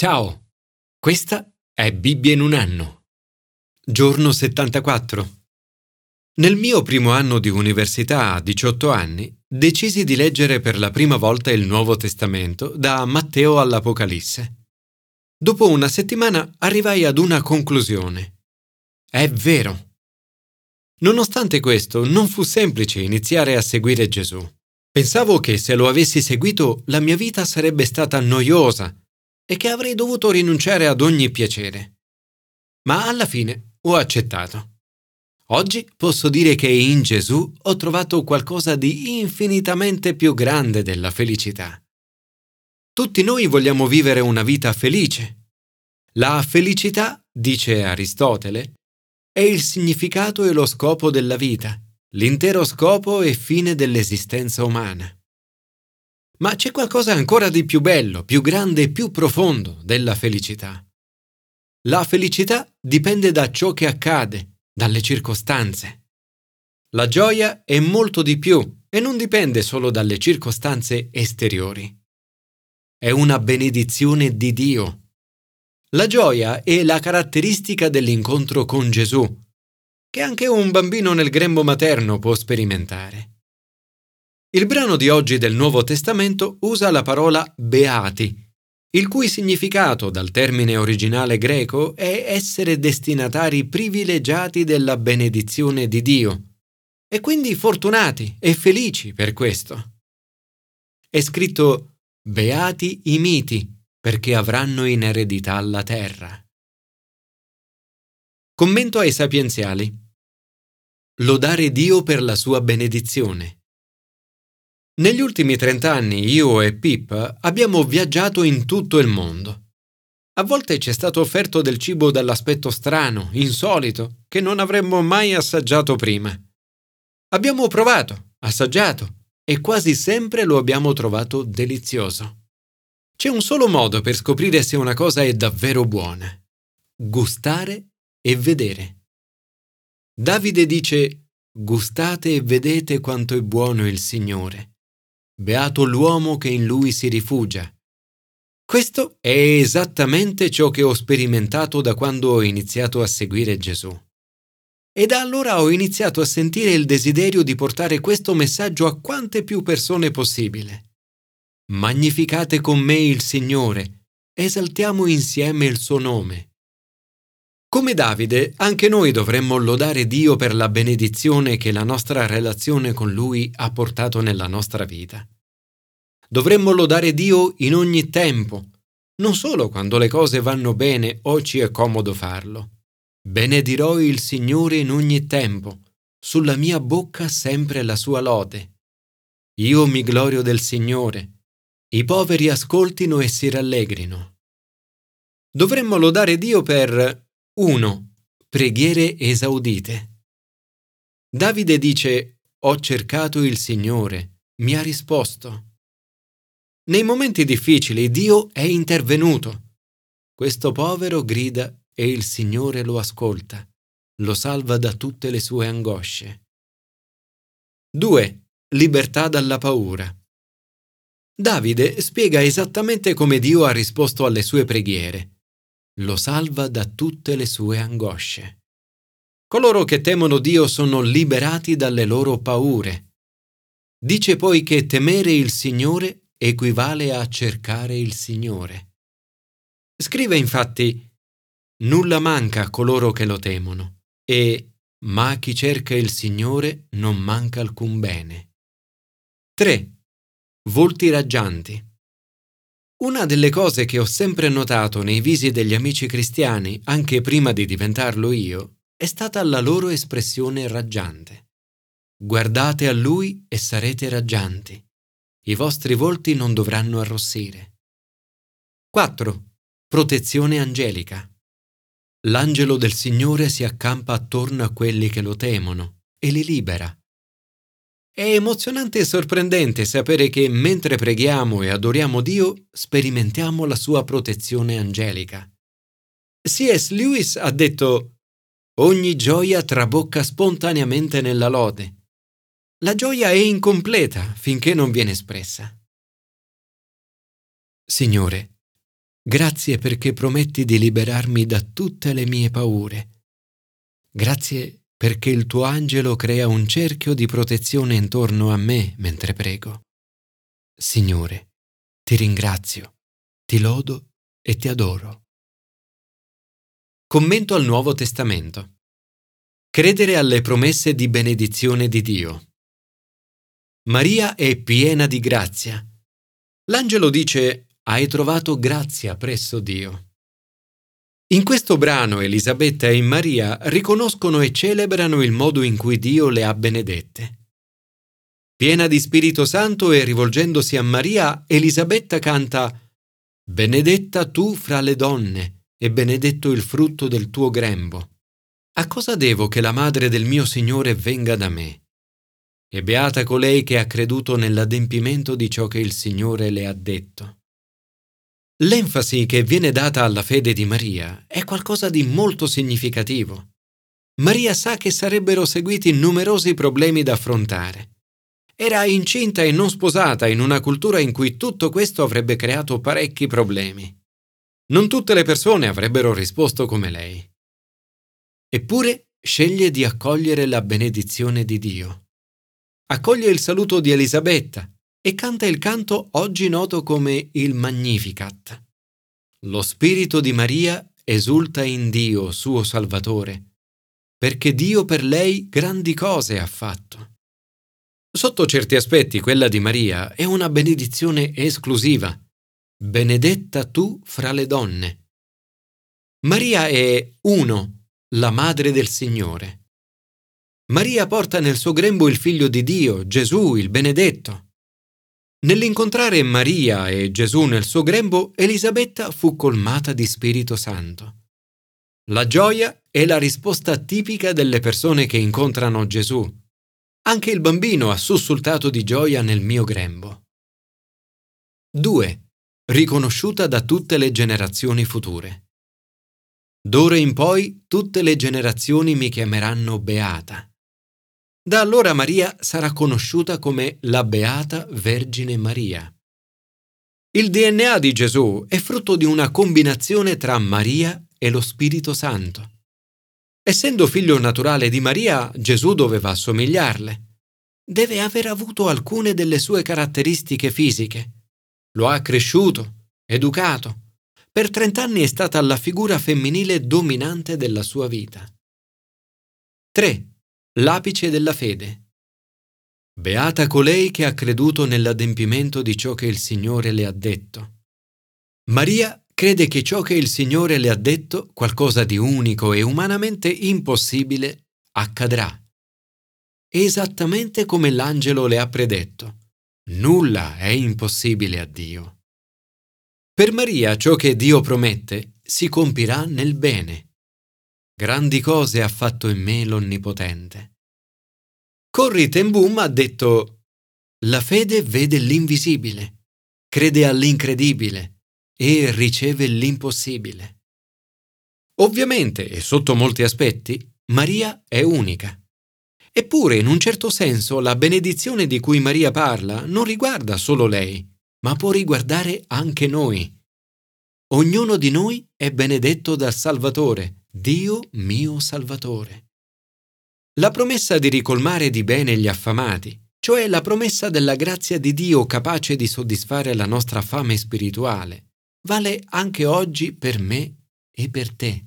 Ciao, questa è Bibbia in un anno. Giorno 74. Nel mio primo anno di università a 18 anni decisi di leggere per la prima volta il Nuovo Testamento da Matteo all'Apocalisse. Dopo una settimana arrivai ad una conclusione. È vero. Nonostante questo, non fu semplice iniziare a seguire Gesù. Pensavo che se lo avessi seguito la mia vita sarebbe stata noiosa e che avrei dovuto rinunciare ad ogni piacere. Ma alla fine ho accettato. Oggi posso dire che in Gesù ho trovato qualcosa di infinitamente più grande della felicità. Tutti noi vogliamo vivere una vita felice. La felicità, dice Aristotele, è il significato e lo scopo della vita, l'intero scopo e fine dell'esistenza umana. Ma c'è qualcosa ancora di più bello, più grande e più profondo della felicità. La felicità dipende da ciò che accade, dalle circostanze. La gioia è molto di più e non dipende solo dalle circostanze esteriori. È una benedizione di Dio. La gioia è la caratteristica dell'incontro con Gesù, che anche un bambino nel grembo materno può sperimentare. Il brano di oggi del Nuovo Testamento usa la parola beati, il cui significato dal termine originale greco è essere destinatari privilegiati della benedizione di Dio, e quindi fortunati e felici per questo. È scritto beati i miti, perché avranno in eredità la terra. Commento ai sapienziali. Lodare Dio per la sua benedizione. Negli ultimi trent'anni io e Pip abbiamo viaggiato in tutto il mondo. A volte ci è stato offerto del cibo dall'aspetto strano, insolito, che non avremmo mai assaggiato prima. Abbiamo provato, assaggiato e quasi sempre lo abbiamo trovato delizioso. C'è un solo modo per scoprire se una cosa è davvero buona. Gustare e vedere. Davide dice, gustate e vedete quanto è buono il Signore. Beato l'uomo che in lui si rifugia. Questo è esattamente ciò che ho sperimentato da quando ho iniziato a seguire Gesù. E da allora ho iniziato a sentire il desiderio di portare questo messaggio a quante più persone possibile. Magnificate con me il Signore, esaltiamo insieme il suo nome. Come Davide, anche noi dovremmo lodare Dio per la benedizione che la nostra relazione con Lui ha portato nella nostra vita. Dovremmo lodare Dio in ogni tempo, non solo quando le cose vanno bene o ci è comodo farlo. Benedirò il Signore in ogni tempo, sulla mia bocca sempre la sua lode. Io mi glorio del Signore, i poveri ascoltino e si rallegrino. Dovremmo lodare Dio per 1. Preghiere esaudite. Davide dice, Ho cercato il Signore, mi ha risposto. Nei momenti difficili Dio è intervenuto. Questo povero grida e il Signore lo ascolta, lo salva da tutte le sue angosce. 2. Libertà dalla paura. Davide spiega esattamente come Dio ha risposto alle sue preghiere lo salva da tutte le sue angosce. Coloro che temono Dio sono liberati dalle loro paure. Dice poi che temere il Signore equivale a cercare il Signore. Scrive infatti, Nulla manca a coloro che lo temono, e ma a chi cerca il Signore non manca alcun bene. 3. Volti raggianti. Una delle cose che ho sempre notato nei visi degli amici cristiani, anche prima di diventarlo io, è stata la loro espressione raggiante. Guardate a lui e sarete raggianti. I vostri volti non dovranno arrossire. 4. Protezione angelica. L'angelo del Signore si accampa attorno a quelli che lo temono e li libera. È emozionante e sorprendente sapere che mentre preghiamo e adoriamo Dio, sperimentiamo la sua protezione angelica. C.S. Lewis ha detto Ogni gioia trabocca spontaneamente nella lode. La gioia è incompleta finché non viene espressa. Signore, Grazie perché prometti di liberarmi da tutte le mie paure. Grazie perché il tuo angelo crea un cerchio di protezione intorno a me mentre prego. Signore, ti ringrazio, ti lodo e ti adoro. Commento al Nuovo Testamento. Credere alle promesse di benedizione di Dio. Maria è piena di grazia. L'angelo dice, hai trovato grazia presso Dio. In questo brano Elisabetta e Maria riconoscono e celebrano il modo in cui Dio le ha benedette. Piena di Spirito Santo e rivolgendosi a Maria, Elisabetta canta Benedetta tu fra le donne e benedetto il frutto del tuo grembo. A cosa devo che la madre del mio Signore venga da me? E beata colei che ha creduto nell'adempimento di ciò che il Signore le ha detto. L'enfasi che viene data alla fede di Maria è qualcosa di molto significativo. Maria sa che sarebbero seguiti numerosi problemi da affrontare. Era incinta e non sposata in una cultura in cui tutto questo avrebbe creato parecchi problemi. Non tutte le persone avrebbero risposto come lei. Eppure sceglie di accogliere la benedizione di Dio. Accoglie il saluto di Elisabetta e canta il canto oggi noto come il Magnificat. Lo spirito di Maria esulta in Dio, suo Salvatore, perché Dio per lei grandi cose ha fatto. Sotto certi aspetti quella di Maria è una benedizione esclusiva benedetta tu fra le donne. Maria è uno, la madre del Signore. Maria porta nel suo grembo il figlio di Dio, Gesù, il benedetto. Nell'incontrare Maria e Gesù nel suo grembo, Elisabetta fu colmata di Spirito Santo. La gioia è la risposta tipica delle persone che incontrano Gesù. Anche il bambino ha sussultato di gioia nel mio grembo. 2 riconosciuta da tutte le generazioni future. D'ora in poi tutte le generazioni mi chiameranno Beata. Da allora Maria sarà conosciuta come la Beata Vergine Maria. Il DNA di Gesù è frutto di una combinazione tra Maria e lo Spirito Santo. Essendo figlio naturale di Maria, Gesù doveva assomigliarle. Deve aver avuto alcune delle sue caratteristiche fisiche lo ha cresciuto, educato. Per trent'anni è stata la figura femminile dominante della sua vita. 3. L'apice della fede. Beata colei che ha creduto nell'adempimento di ciò che il Signore le ha detto. Maria crede che ciò che il Signore le ha detto, qualcosa di unico e umanamente impossibile, accadrà. Esattamente come l'angelo le ha predetto. Nulla è impossibile a Dio. Per Maria ciò che Dio promette si compirà nel bene. Grandi cose ha fatto in me l'Onnipotente. Corri Tembum ha detto La fede vede l'invisibile, crede all'incredibile e riceve l'impossibile. Ovviamente, e sotto molti aspetti, Maria è unica. Eppure, in un certo senso, la benedizione di cui Maria parla non riguarda solo lei, ma può riguardare anche noi. Ognuno di noi è benedetto dal Salvatore, Dio mio Salvatore. La promessa di ricolmare di bene gli affamati, cioè la promessa della grazia di Dio capace di soddisfare la nostra fame spirituale, vale anche oggi per me e per te.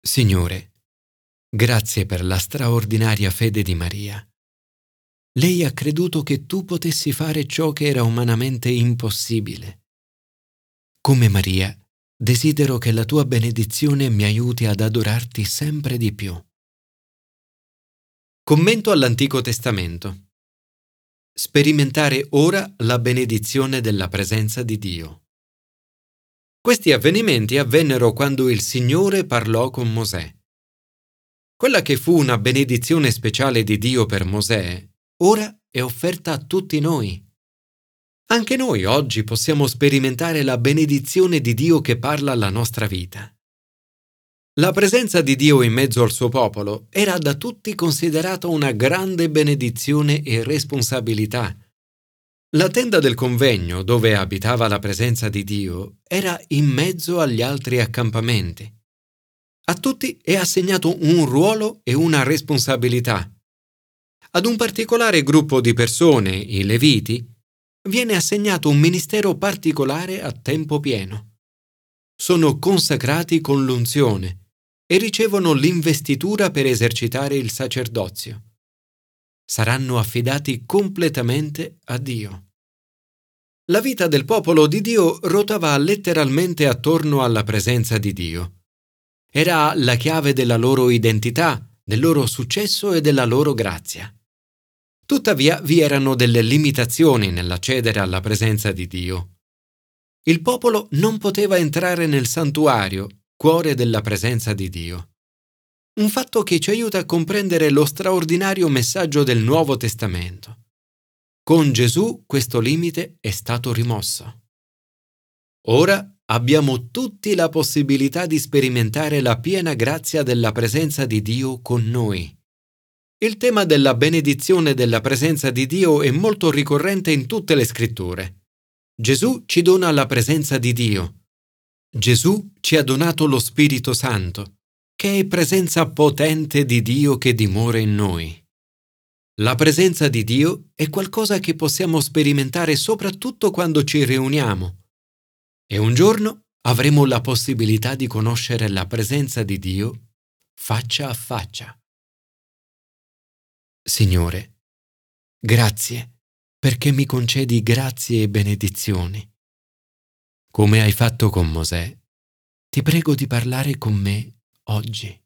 Signore, Grazie per la straordinaria fede di Maria. Lei ha creduto che tu potessi fare ciò che era umanamente impossibile. Come Maria, desidero che la tua benedizione mi aiuti ad adorarti sempre di più. Commento all'Antico Testamento. Sperimentare ora la benedizione della presenza di Dio. Questi avvenimenti avvennero quando il Signore parlò con Mosè. Quella che fu una benedizione speciale di Dio per Mosè, ora è offerta a tutti noi. Anche noi oggi possiamo sperimentare la benedizione di Dio che parla alla nostra vita. La presenza di Dio in mezzo al suo popolo era da tutti considerata una grande benedizione e responsabilità. La tenda del convegno, dove abitava la presenza di Dio, era in mezzo agli altri accampamenti. A tutti è assegnato un ruolo e una responsabilità. Ad un particolare gruppo di persone, i Leviti, viene assegnato un ministero particolare a tempo pieno. Sono consacrati con l'unzione e ricevono l'investitura per esercitare il sacerdozio. Saranno affidati completamente a Dio. La vita del popolo di Dio rotava letteralmente attorno alla presenza di Dio. Era la chiave della loro identità, del loro successo e della loro grazia. Tuttavia vi erano delle limitazioni nell'accedere alla presenza di Dio. Il popolo non poteva entrare nel santuario, cuore della presenza di Dio. Un fatto che ci aiuta a comprendere lo straordinario messaggio del Nuovo Testamento. Con Gesù questo limite è stato rimosso. Ora abbiamo tutti la possibilità di sperimentare la piena grazia della presenza di Dio con noi. Il tema della benedizione della presenza di Dio è molto ricorrente in tutte le scritture. Gesù ci dona la presenza di Dio. Gesù ci ha donato lo Spirito Santo, che è presenza potente di Dio che dimora in noi. La presenza di Dio è qualcosa che possiamo sperimentare soprattutto quando ci riuniamo. E un giorno avremo la possibilità di conoscere la presenza di Dio faccia a faccia. Signore, grazie perché mi concedi grazie e benedizioni. Come hai fatto con Mosè, ti prego di parlare con me oggi.